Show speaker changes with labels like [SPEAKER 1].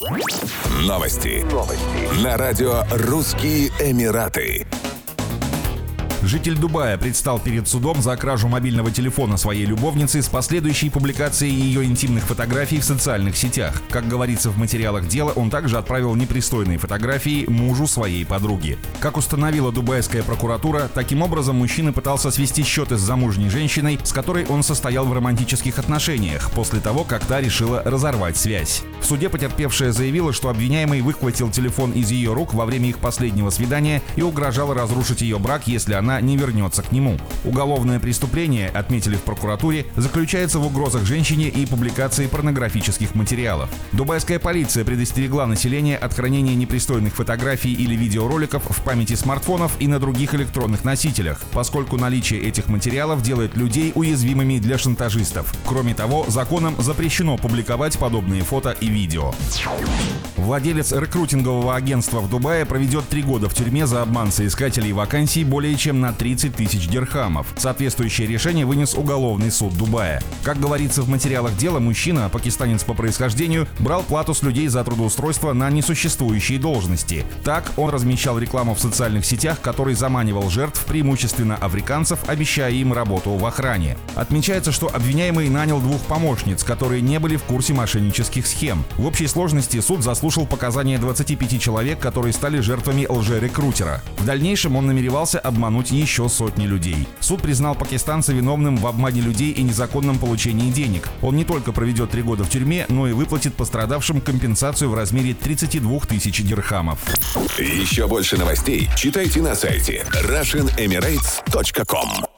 [SPEAKER 1] Новости. Новости. На радио «Русские Эмираты».
[SPEAKER 2] Житель Дубая предстал перед судом за кражу мобильного телефона своей любовницы с последующей публикацией ее интимных фотографий в социальных сетях. Как говорится в материалах дела, он также отправил непристойные фотографии мужу своей подруги. Как установила дубайская прокуратура, таким образом мужчина пытался свести счеты с замужней женщиной, с которой он состоял в романтических отношениях, после того, как та решила разорвать связь. В суде потерпевшая заявила, что обвиняемый выхватил телефон из ее рук во время их последнего свидания и угрожал разрушить ее брак, если она не вернется к нему. Уголовное преступление, отметили в прокуратуре, заключается в угрозах женщине и публикации порнографических материалов. Дубайская полиция предостерегла население от хранения непристойных фотографий или видеороликов в памяти смартфонов и на других электронных носителях, поскольку наличие этих материалов делает людей уязвимыми для шантажистов. Кроме того, законом запрещено публиковать подобные фото и видео. Владелец рекрутингового агентства в Дубае проведет три года в тюрьме за обман соискателей вакансий более чем на 30 тысяч дирхамов. Соответствующее решение вынес уголовный суд Дубая. Как говорится в материалах дела, мужчина, пакистанец по происхождению, брал плату с людей за трудоустройство на несуществующие должности. Так он размещал рекламу в социальных сетях, который заманивал жертв, преимущественно африканцев, обещая им работу в охране. Отмечается, что обвиняемый нанял двух помощниц, которые не были в курсе мошеннических схем. В общей сложности суд заслушал показания 25 человек, которые стали жертвами лжерекрутера. В дальнейшем он намеревался обмануть еще сотни людей. Суд признал пакистанца виновным в обмане людей и незаконном получении денег. Он не только проведет три года в тюрьме, но и выплатит пострадавшим компенсацию в размере 32 тысяч дирхамов.
[SPEAKER 1] Еще больше новостей читайте на сайте RussianEmirates.com